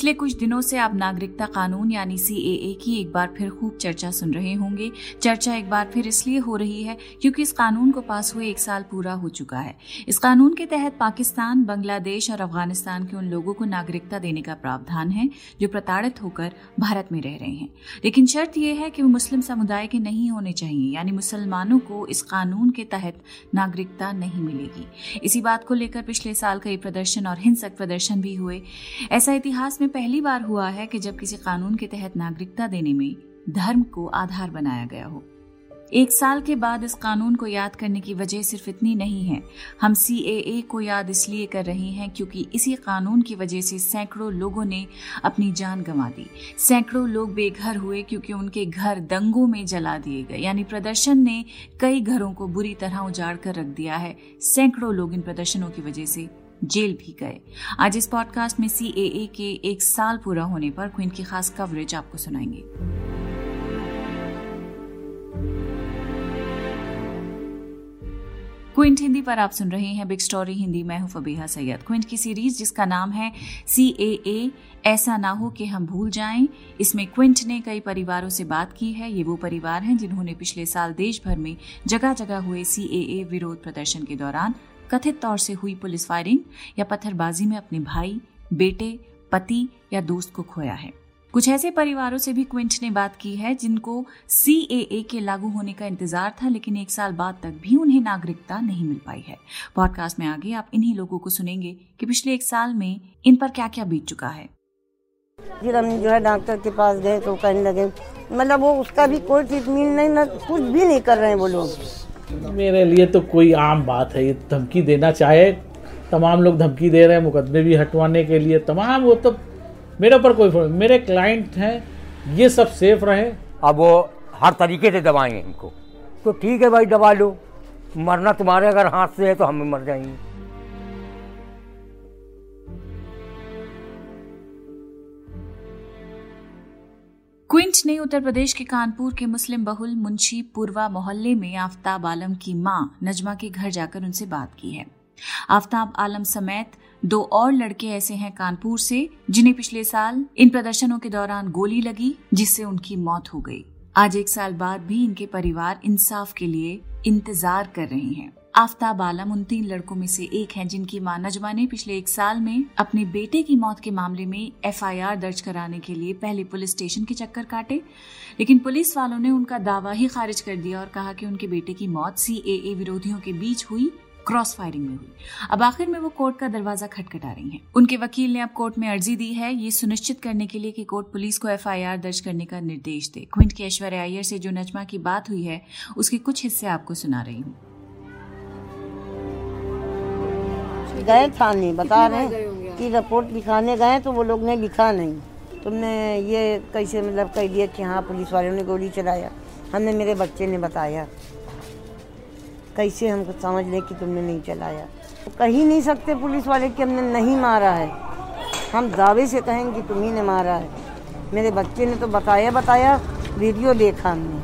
पिछले कुछ दिनों से आप नागरिकता कानून यानी सीएए की एक बार फिर खूब चर्चा सुन रहे होंगे। चर्चा एक बार फिर इसलिए हो रही है क्योंकि इस कानून को पास हुए एक साल पूरा हो चुका है। इस कानून के तहत पाकिस्तान, बांग्लादेश और अफ़गानिस्तान के उन लोगों को नागरिकता देने का प्रावधान है जो प्रताड़ित होकर भारत में रह रहे हैं। लेकिन शर्त यह है कि वो मुस्लिम समुदाय के नहीं होने चाहिए, यानी मुसलमानों को इस कानून के तहत नागरिकता नहीं मिलेगी। इसी बात को लेकर पिछले साल कई प्रदर्शन और हिंसक प्रदर्शन भी हुए। ऐसा इतिहास में पहली बार हुआ है कि जब किसी कानून के तहत नागरिकता देने में धर्म को आधार बनाया गया हो। एक साल के बाद इस कानून को याद करने की वजह सिर्फ़ इतनी नहीं है। हम सी को याद इसलिए कर रहे हैं क्योंकि इसी कानून की वजह से सैकड़ों लोगों ने अपनी जान गंवा दी। सैकड़ों लोग बेघर हुए क्योंकि उनके घर दंगों में जला दिए गए। यानी प्रदर्शन ने कई घरों को बुरी तरह उजाड़ कर रख दिया है। सैकड़ों लोग इन प्रदर्शनों की वजह से जेल भी गए। आज इस पॉडकास्ट में सीएए के एक साल पूरा होने पर क्वीन की खास कवरेज आपको सुनाएँगे। क्विंट हिंदी पर आप सुन रहे हैं बिग स्टोरी हिंदी। मैं हूँ फबीहा सैयद। क्विंट की सीरीज़ जिसका नाम है सी ए ऐसा ना हो कि हम भूल जाएँ। इसमें क्विंट ने कई परिवारों से बात की है। ये वो परिवार हैं जिन्होंने पिछले साल देश भर में जगह जगह हुए सी ए ए विरोध प्रदर्शन के दौरान कथित तौर से हुई पुलिस फायरिंग या पत्थरबाजी में अपने भाई, बेटे, पति या दोस्त को खोया है। कुछ ऐसे परिवारों से भी क्विंट ने बात की है जिनको सी के लागू होने का इंतज़ार था, लेकिन एक साल बाद तक भी उन्हें नागरिकता नहीं मिल पाई है। पॉडकास्ट में आगे आप इन्हीं लोगों को सुनेंगे कि पिछले एक साल में इन पर क्या क्या बीत चुका है। फिर हम जो है डॉक्टर के पास गए तो कहने लगे मतलब वो उसका भी कोई ट्रीटमेंट नहीं, ना, कुछ भी नहीं कर रहे हैं वो लोग। मेरे लिए तो कोई आम बात है। ये धमकी देना चाहे, तमाम लोग धमकी दे रहे हैं, मुकदमे भी हटवाने के लिए। तमाम वो तो मेरे ऊपर कोई मेरे क्लाइंट हैं, ये सब सेफ़ रहे। अब वो हर तरीके से दबाएँगे इनको। तो ठीक है भाई, दबा लो। मरना तुम्हारे अगर हाथ से है तो हम भी मर जाएँगे। क्विंट ने उत्तर प्रदेश के कानपुर के मुस्लिम बहुल मुंशी पूर्वा मोहल्ले में आफ्ताब आलम की माँ नजमा के घर जाकर उनसे बात की है। आफ्ताब आलम समेत दो और लड़के ऐसे हैं कानपुर से, जिन्हें पिछले साल इन प्रदर्शनों के दौरान गोली लगी, जिससे उनकी मौत हो गई। आज एक साल बाद भी इनके परिवार इंसाफ के लिए इंतज़ार कर रहे हैं। आफ्ताब आलम उन तीन लड़कों में से एक हैं जिनकी माँ नजमा ने पिछले एक साल में अपने बेटे की मौत के मामले में एफआईआर दर्ज कराने के लिए पहले पुलिस स्टेशन के चक्कर काटे। लेकिन पुलिस वालों ने उनका दावा ही खारिज कर दिया और कहा कि उनके बेटे की मौत सी विरोधियों के बीच हुई, क्रॉस फायरिंग में हुई। अब आखिर में वो कोर्ट का दरवाज़ा खटखटा रही हैं। उनके वकील ने अब कोर्ट में अर्जी दी है। ये सुनिश्चित करने के लिए कि कोर्ट पुलिस को एफआईआर दर्ज करने का निर्देश दे। क्विंट के ऐश्वर्या अय्यर से जो नजमा की बात हुई है, उसके कुछ हिस्से आपको सुना रही हूँ। गए थाने बता रहे हैं कि रिपोर्ट लिखाने गए तो वो लोग ने लिखा नहीं। तुमने ये कैसे मतलब कह दिया कि हाँ पुलिस वालों ने गोली चलाया? हमने मेरे बच्चे ने बताया। कैसे हमको समझ ले कि तुमने नहीं चलाया? तो कह ही नहीं सकते पुलिस वाले कि हमने नहीं मारा है। हम दावे से कहेंगे कि तुम्ही ने मारा है। मेरे बच्चे ने तो बताया बताया वीडियो देखा हमने।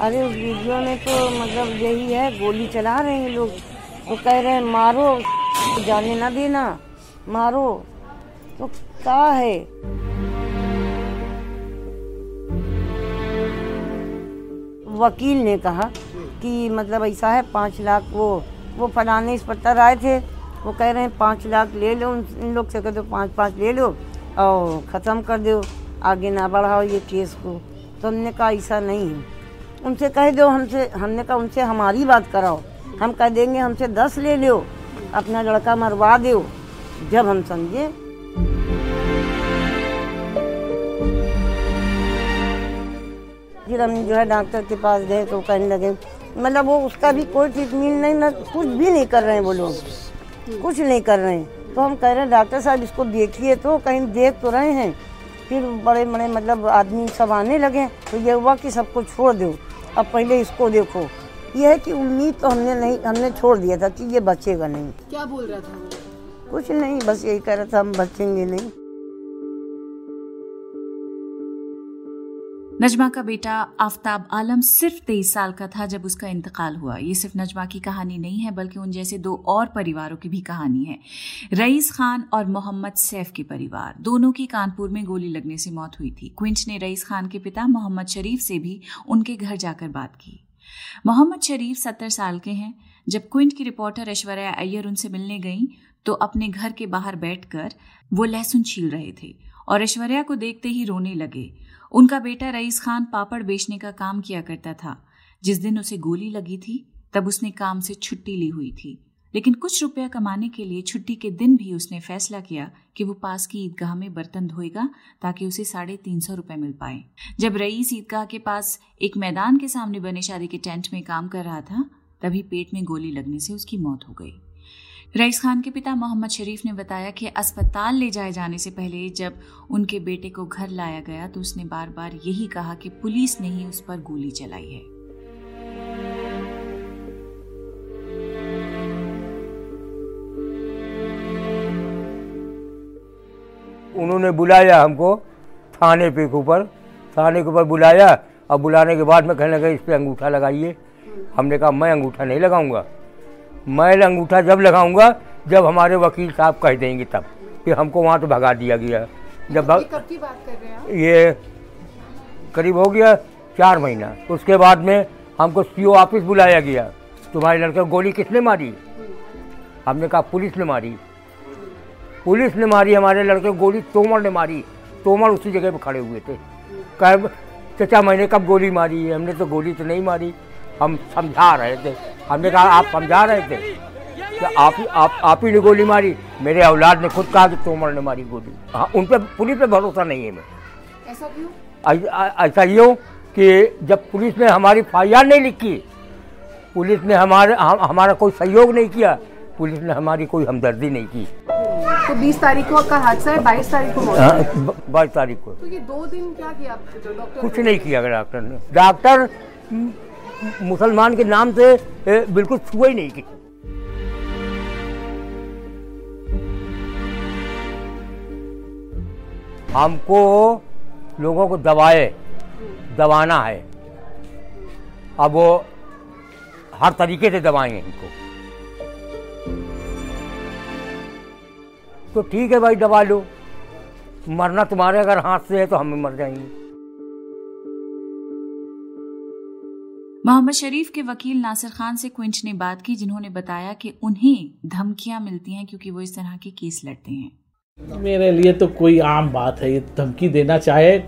अरे उस वीडियो में तो मतलब यही है गोली चला रहे हैं लोग। वो तो कह रहे हैं मारो। जाने ना देना। मारो। तो क्या है? वकील ने कहा कि मतलब ऐसा है, पाँच लाख वो वो फलाने इस पत्थर आए थे। वो कह रहे हैं, पाँच लाख ले लो इन लोग से कह दो, पाँच पाँच ले लो और ख़त्म कर दो। आगे ना बढ़ाओ ये केस को। तो हमने कहा, ऐसा नहीं है। उनसे कह दो, हमसे, हमने कहा, उनसे हमारी बात कराओ। हम कह देंगे, हमसे दस ले लो। अपना लड़का मरवा दो जब हम समझे। फिर हम जो है डॉक्टर के पास गए तो कहने लगे मतलब वो उसका भी कोई ट्रीटमेंट नहीं, ना कुछ भी नहीं कर रहे हैं वो लोग। कुछ नहीं कर रहे हैं। तो हम कह रहे हैं, डॉक्टर साहब, इसको देखिए तो कहीं देख तो रहे हैं। फिर बड़े बड़े मतलब आदमी सब आने लगे तो ये हुआ कि सबको छोड़ दो। अब पहले इसको देखो। ये है कि उम्मीद तो हमने नहीं हमने छोड़ दिया था कि ये बचेगा नहीं। क्या बोल रहा था? कुछ नहीं बस यही कह रहा था हम बचेंगे नहीं। नजमा का बेटा आफ्ताब आलम सिर्फ़ तेईस साल का था जब उसका इंतकाल हुआ। ये सिर्फ़ नजमा की कहानी नहीं है बल्कि उन जैसे दो और परिवारों की भी कहानी है। रईस खान और मोहम्मद सैफ के परिवार। दोनों की कानपुर में गोली लगने से मौत हुई थी। क्विंच ने रईस खान के पिता मोहम्मद शरीफ से भी उनके घर जाकर बात की। मोहम्मद शरीफ सत्तर साल के हैं। जब क्विंट की रिपोर्टर ऐश्वर्या अय्यर उनसे मिलने गई तो अपने घर के बाहर बैठकर वो लहसुन छील रहे थे और ऐश्वर्या को देखते ही रोने लगे। उनका बेटा रईस खान पापड़ बेचने का काम किया करता था। जिस दिन उसे गोली लगी थी, तब उसने काम से छुट्टी ली हुई थी। लेकिन कुछ रुपया कमाने के लिए छुट्टी के दिन भी उसने फैसला किया कि वो पास की ईदगाह में बर्तन धोएगा ताकि उसे साढ़े तीन सौ रुपये मिल पाए। जब रईस ईदगाह के पास एक मैदान के सामने बने शादी के टेंट में काम कर रहा था, तभी पेट में गोली लगने से उसकी मौत हो गई। रईस खान के पिता मोहम्मद शरीफ ने बताया कि अस्पताल ले जाए जाने से पहले जब उनके बेटे को घर लाया गया तो उसने बार बार यही कहा कि पुलिस ने ही उस पर गोली चलाई है। उन्होंने बुलाया हमको थाने पे के ऊपर थाने के ऊपर बुलाया। और बुलाने के बाद में कहने लगा इस पर अंगूठा लगाइए। हमने कहा मैं अंगूठा नहीं लगाऊँगा। मैं अंगूठा जब लगाऊँगा जब हमारे वकील साहब कह देंगे तब कि हमको वहाँ तो भगा दिया गया। जब भग... कब की बात कर रहे हैं आप? ये करीब हो गया चार महीना। उसके बाद में हमको सीओ ऑफ़िस बुलाया गया। तुम्हारे लड़के को गोली किसने मारी? हमने कहा पुलिस ने मारी। पुलिस ने मारी हमारे लड़के गोली तोमर ने मारी। तोमर उसी जगह पर खड़े हुए थे। कह चचा मैंने कब गोली मारी? है हमने तो गोली तो नहीं मारी। हम समझा रहे थे। हमने कहा आप समझा रहे थे? कि आप ही आप आप ही ने गोली मारी? मेरे औलाद ने खुद कहा कि तोमर ने मारी गोली। हाँ उन पर पुलिस पे भरोसा नहीं है मैं ऐसा क्यों? ऐ- ऐ- ऐसा कि जब पुलिस ने हमारी एफ़ नहीं लिखी पुलिस ने हमारे हम, हमारा कोई सहयोग नहीं किया पुलिस ने हमारी कोई हमदर्दी नहीं की। तो 20 तारीख को का हादसा है 22 तारीख को हाँ, बाईस तारीख को। तो ये दो दिन क्या किया डॉक्टर कुछ नहीं किया डॉक्टर ने। डॉक्टर मुसलमान के नाम से बिल्कुल छुआ ही नहीं की हमको लोगों को दबाए दबाना है। अब वो हर तरीके से दबाएँगे इनको तो ठीक है भाई दबा लो। मरना तुम्हारे अगर हाथ से है तो हम भी मर जाएँगे। मोहम्मद शरीफ के वकील नासिर खान से क्विंच ने बात की जिन्होंने बताया कि उन्हें धमकियाँ मिलती हैं क्योंकि वो इस तरह के केस लड़ते हैं। मेरे लिए तो कोई आम बात है ये धमकी देना चाहे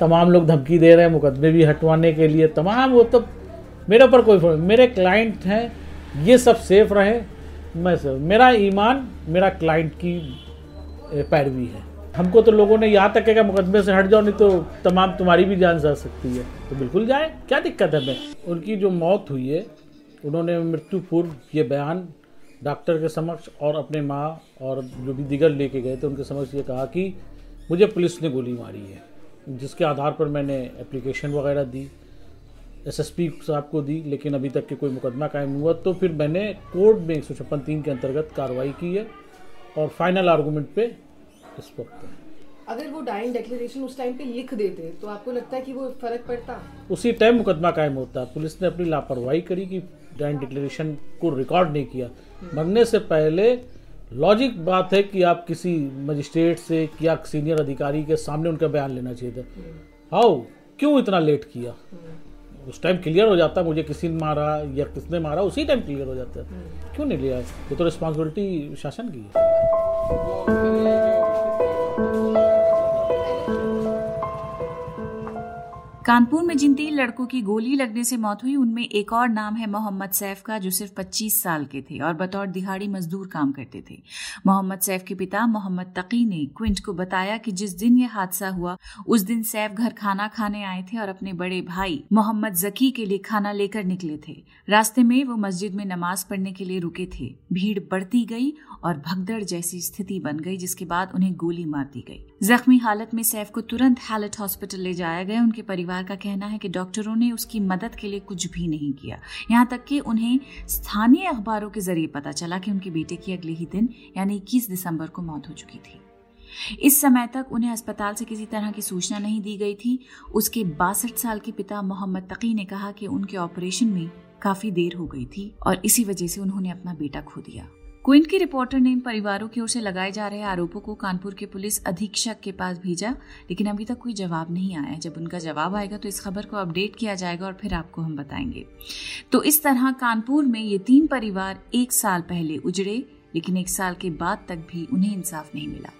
तमाम लोग धमकी दे रहे हैं मुकदमे भी हटवाने के लिए तमाम वो तो मेरे ऊपर कोई फर्क- मेरे क्लाइंट हैं ये सब सेफ़ रहे। मैं सब मेरा ईमान मेरा क्लाइंट की पैरवी है। हमको तो लोगों ने यहाँ तक कहा मुकदमे से हट जाओ, नहीं तो तमाम तुम्हारी भी जान जा सकती है। तो बिल्कुल जाए। क्या दिक्कत है मैं उनकी जो मौत हुई है, उन्होंने मृत्यु पूर्व ये बयान डॉक्टर के समक्ष और अपने माँ और जो भी दिगर लेके गए थे, उनके समक्ष ये कहा कि मुझे पुलिस ने गोली मारी है, जिसके आधार पर मैंने एप्लीकेशन वगैरह दी एसएसपी साहब को दी, लेकिन अभी तक के कोई मुकदमा कायम हुआ। तो फिर मैंने कोर्ट में एक सौ छप्पन तीन के अंतर्गत कार्रवाई की है। और फाइनल आर्गूमेंट पे इस वक्त है। अगर वो डाइंग डिक्लेरेशन उस टाइम पे लिख देते तो आपको लगता है कि वो फ़र्क पड़ता? उसी टाइम मुकदमा कायम होता। है पुलिस ने अपनी लापरवाही करी कि जॉइंट डिक्लेरेशन को रिकॉर्ड नहीं किया। मरने से पहले लॉजिक बात है कि आप किसी मजिस्ट्रेट से या सीनियर अधिकारी के सामने उनका बयान लेना चाहिए था। हाउ क्यों इतना लेट किया? उस टाइम क्लियर हो जाता मुझे किसी ने मारा या किसने मारा उसी टाइम क्लियर हो जाता। है क्यों नहीं लिया? ये तो रिस्पॉन्सिबिलिटी शासन की है। कानपुर में जिन तीन लड़कों की गोली लगने से मौत हुई, उनमें एक और नाम है मोहम्मद सैफ का, जो सिर्फ़ 25 साल के थे और बतौर दिहाड़ी मजदूर काम करते थे। मोहम्मद सैफ के पिता मोहम्मद तकी ने क्विंट को बताया कि जिस दिन यह हादसा हुआ, उस दिन सैफ घर खाना खाने आए थे और अपने बड़े भाई मोहम्मद जकी के लिए खाना लेकर निकले थे। रास्ते में वो मस्जिद में नमाज़ पढ़ने के लिए रुके थे। भीड़ बढ़ती गई और भगदड़ जैसी स्थिति बन गई, जिसके बाद उन्हें गोली मार दी गई। जख्मी हालत में सैफ को तुरंत हैलट हॉस्पिटल ले जाया गया। उनके परिवार का कहना है कि डॉक्टरों ने उसकी मदद के लिए कुछ भी नहीं किया। यहाँ तक कि उन्हें स्थानीय अखबारों के ज़रिए पता चला कि उनके बेटे की अगले ही दिन, यानी 21 दिसंबर को मौत हो चुकी थी। इस समय तक उन्हें अस्पताल से किसी तरह की सूचना नहीं दी गई थी। उसके बासठ साल के पिता मोहम्मद तकी ने कहा कि उनके ऑपरेशन में काफ़ी देर हो गई थी और इसी वजह से उन्होंने अपना बेटा खो दिया। क्विंट की रिपोर्टर ने इन परिवारों की ओर से लगाए जा रहे आरोपों को कानपुर के पुलिस अधीक्षक के पास भेजा, लेकिन अभी तक कोई जवाब नहीं आया जब उनका जवाब आएगा तो इस खबर को अपडेट किया जाएगा और फिर आपको हम बताएँगे। तो इस तरह कानपुर में ये तीन परिवार एक साल पहले उजड़े, लेकिन एक साल के बाद तक भी उन्हें इंसाफ नहीं मिला।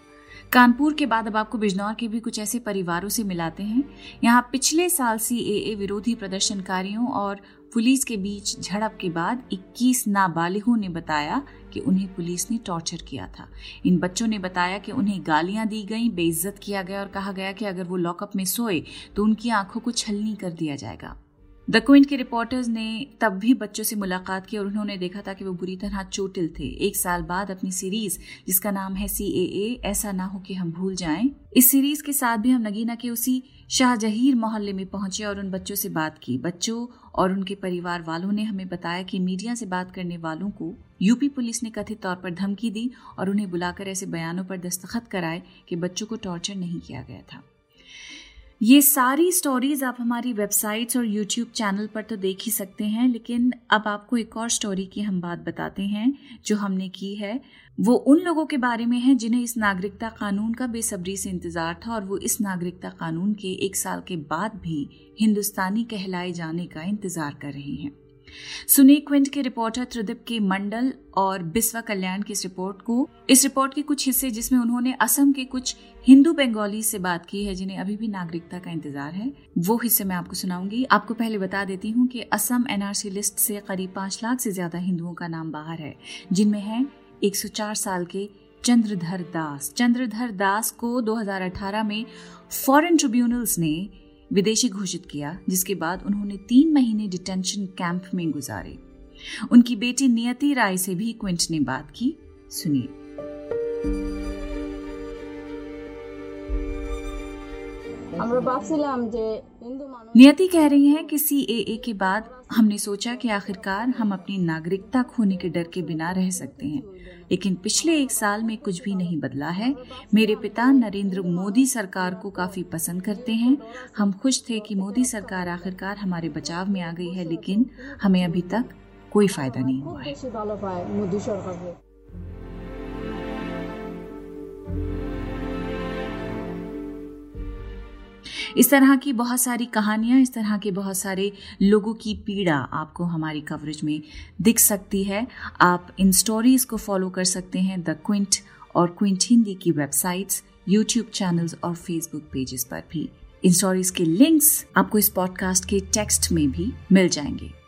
कानपुर के बाद अब आपको बिजनौर के भी कुछ ऐसे परिवारों से मिलाते हैं। यहाँ पिछले साल सी विरोधी प्रदर्शनकारियों और पुलिस के बीच झड़प के बाद 21 नाबालिगों ने बताया कि उन्हें पुलिस ने टॉर्चर किया था। इन बच्चों ने बताया कि उन्हें गालियाँ दी गई, बेइज्जत किया गया और कहा गया कि अगर वो लॉकअप में सोए तो उनकी आँखों को छलनी कर दिया जाएगा। द क्विंट के रिपोर्टर्स ने तब भी बच्चों से मुलाकात की और उन्होंने देखा था कि वो बुरी तरह चोटिल थे। एक साल बाद अपनी सीरीज़, जिसका नाम है सी ए ए ऐसा ना हो कि हम भूल जाएँ। इस सीरीज़ के साथ भी हम नगीना के उसी शाहजहीर मोहल्ले में पहुँचे और उन बच्चों से बात की। बच्चों और उनके परिवार वालों ने हमें बताया कि मीडिया से बात करने वालों को यूपी पुलिस ने कथित तौर पर धमकी दी और उन्हें बुलाकर ऐसे बयानों पर दस्तखत कराए कि बच्चों को टॉर्चर नहीं किया गया था। ये सारी स्टोरीज आप हमारी वेबसाइट्स और यूट्यूब चैनल पर तो देख ही सकते हैं, लेकिन अब आपको एक और स्टोरी की हम बात बताते हैं, जो हमने की है। वो उन लोगों के बारे में है जिन्हें इस नागरिकता कानून का बेसब्री से इंतज़ार था और वो इस नागरिकता कानून के एक साल के बाद भी हिंदुस्तानी कहलाए जाने का इंतज़ार कर रहे हैं। सुनी क्विंट के रिपोर्टर त्रिदीप के मंडल और बिस्वा कल्याण की इस रिपोर्ट को, इस रिपोर्ट के कुछ हिस्से जिसमें उन्होंने असम के कुछ हिंदू बंगाली से बात की है, जिन्हें अभी भी नागरिकता का इंतज़ार है, वो हिस्से मैं आपको सुनाऊँगी। आपको पहले बता देती हूँ कि असम एनआरसी लिस्ट से करीब पाँच लाख से ज़्यादा हिंदुओं का नाम बाहर है, जिनमें है 104 साल के चंद्रधर दास। चंद्रधर दास को 2018 में फॉरेन ट्रिब्यूनल्स ने विदेशी घोषित किया, जिसके बाद उन्होंने तीन महीने डिटेंशन कैंप में गुजारे। उनकी बेटी नियति राय से भी क्विंट ने बात की। सुनिए। नियति कह रही हैं कि सी ए ए के बाद हमने सोचा कि आखिरकार हम अपनी नागरिकता खोने के डर के बिना रह सकते हैं। लेकिन पिछले एक साल में कुछ भी नहीं बदला है। मेरे पिता नरेंद्र मोदी सरकार को काफ़ी पसंद करते हैं। हम खुश थे कि मोदी सरकार आखिरकार हमारे बचाव में आ गई है लेकिन हमें अभी तक कोई फ़ायदा नहीं हुआ है। इस तरह की बहुत सारी कहानियाँ, इस तरह के बहुत सारे लोगों की पीड़ा आपको हमारी कवरेज में दिख सकती है। आप इन स्टोरीज को फॉलो कर सकते हैं द क्विंट और क्विंट हिंदी की वेबसाइट्स यूट्यूब चैनल्स और फेसबुक पेजेस पर भी। इन स्टोरीज के लिंक्स आपको इस पॉडकास्ट के टेक्स्ट में भी मिल जाएँगे।